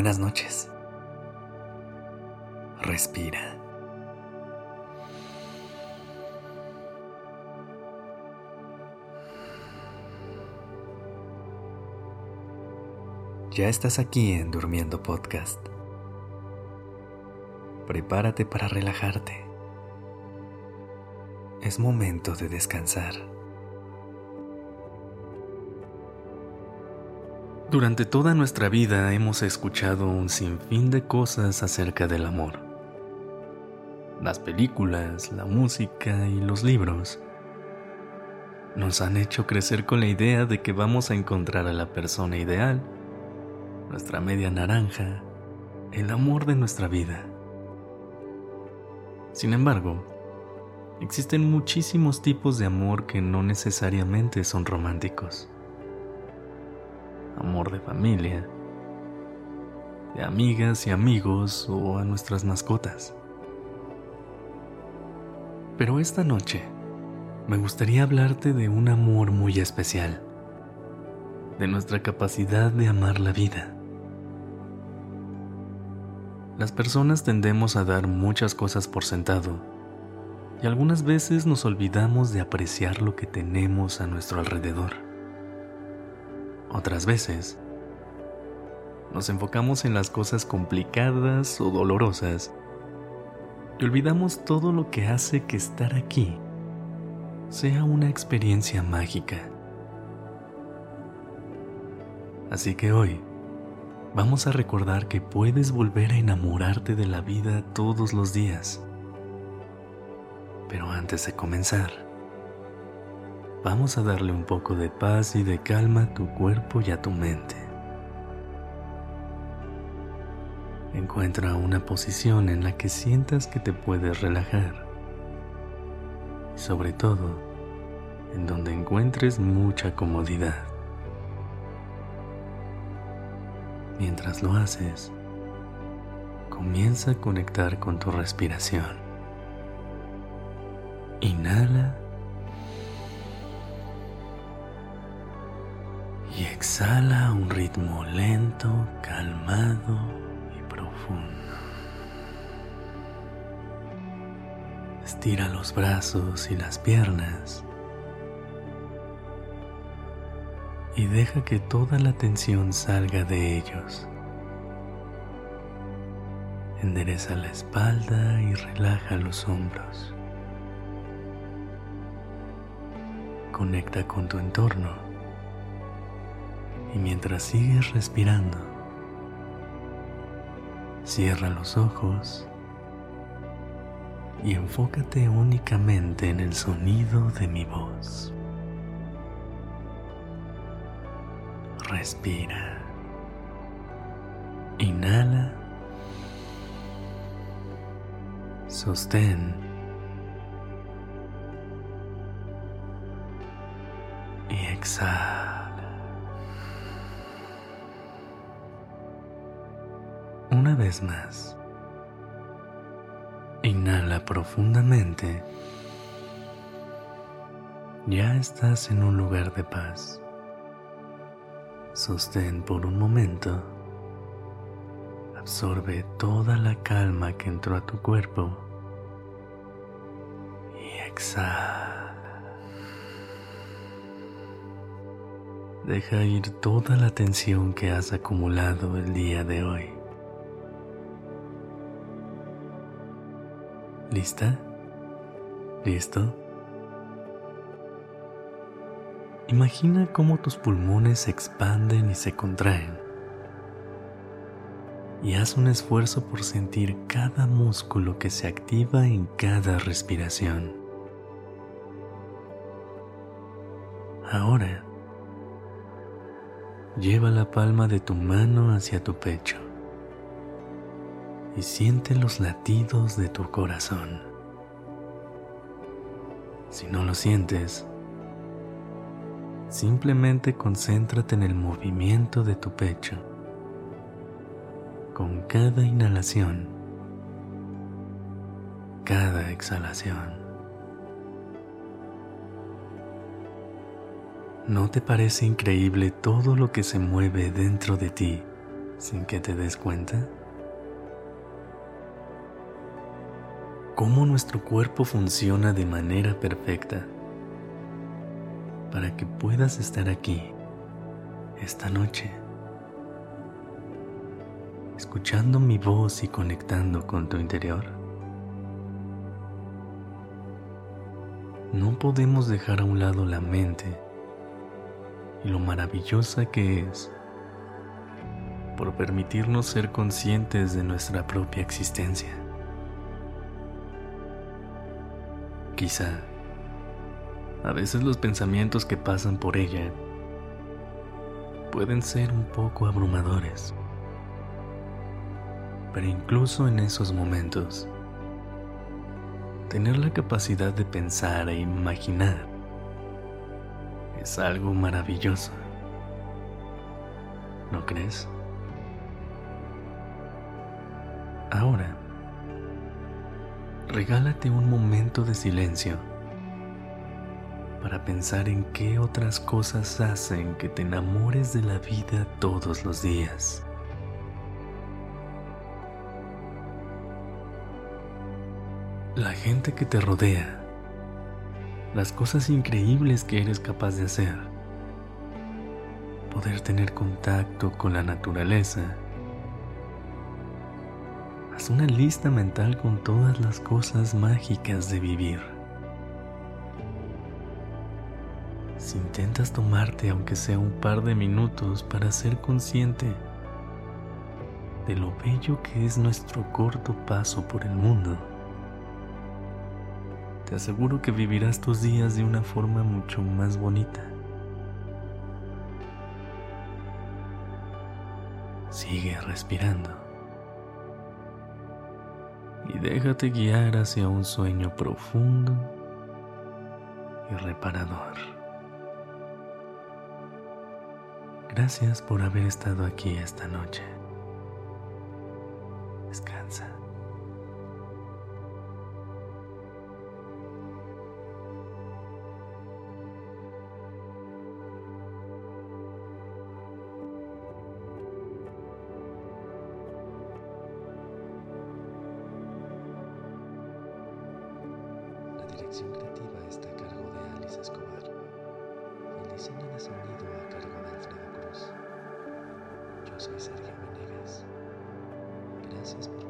buenas noches. Respira. Ya estás aquí en Durmiendo Podcast. Prepárate para relajarte. Es momento de descansar. Durante toda nuestra vida hemos escuchado un sinfín de cosas acerca del amor. Las películas, la música y los libros nos han hecho crecer con la idea de que vamos a encontrar a la persona ideal, nuestra media naranja, el amor de nuestra vida. Sin embargo, existen muchísimos tipos de amor que no necesariamente son románticos amor de familia, de amigas y amigos o a nuestras mascotas. Pero esta noche me gustaría hablarte de un amor muy especial, de nuestra capacidad de amar la vida. Las personas tendemos a dar muchas cosas por sentado y algunas veces nos olvidamos de apreciar lo que tenemos a nuestro alrededor. Otras veces, nos enfocamos en las cosas complicadas o dolorosas y olvidamos todo lo que hace que estar aquí sea una experiencia mágica. Así que hoy vamos a recordar que puedes volver a enamorarte de la vida todos los días. Pero antes de comenzar, vamos a darle un poco de paz y de calma a tu cuerpo y a tu mente. Encuentra una posición en la que sientas que te puedes relajar. Y sobre todo, en donde encuentres mucha comodidad. Mientras lo haces, comienza a conectar con tu respiración. Inhala exhala a un ritmo lento, calmado y profundo. Estira los brazos y las piernas y deja que toda la tensión salga de ellos. Endereza la espalda y relaja los hombros. Conecta con tu entorno y mientras sigues respirando, cierra los ojos y enfócate únicamente en el sonido de mi voz. Respira. Inhala. Sostén. Y exhala. Una vez más. Inhala profundamente. Ya estás en un lugar de paz. Sostén por un momento. Absorbe toda la calma que entró a tu cuerpo. Y exhala. Deja ir toda la tensión que has acumulado el día de hoy. ¿Lista? ¿Listo? Imagina cómo tus pulmones se expanden y se contraen. Y haz un esfuerzo por sentir cada músculo que se activa en cada respiración. Ahora, lleva la palma de tu mano hacia tu pecho y siente los latidos de tu corazón. Si no lo sientes, simplemente concéntrate en el movimiento de tu pecho. Con cada inhalación, cada exhalación. ¿No te parece increíble todo lo que se mueve dentro de ti sin que te des cuenta? ¿Cómo nuestro cuerpo funciona de manera perfecta para que puedas estar aquí esta noche? escuchando mi voz y conectando con tu interior. No podemos dejar a un lado la mente y lo maravillosa que es por permitirnos ser conscientes de nuestra propia existencia. Quizá a veces los pensamientos que pasan por ella pueden ser un poco abrumadores. Pero incluso en esos momentos, tener la capacidad de pensar e imaginar es algo maravilloso. ¿No crees? Ahora, regálate un momento de silencio para pensar en qué otras cosas hacen que te enamores de la vida todos los días. la gente que te rodea, las cosas increíbles que eres capaz de hacer, poder tener contacto con la naturaleza. Una lista mental con todas las cosas mágicas de vivir. Si intentas tomarte aunque sea un par de minutos para ser consciente de lo bello que es nuestro corto paso por el mundo, te aseguro que vivirás tus días de una forma mucho más bonita. Sigue respirando déjate guiar hacia un sueño profundo y reparador. Gracias por haber estado aquí esta noche. Dirección creativa está a cargo de Alice Escobar. El diseño de sonido a cargo de Alfredo Cruz. Yo soy Sergio Venegas. Gracias por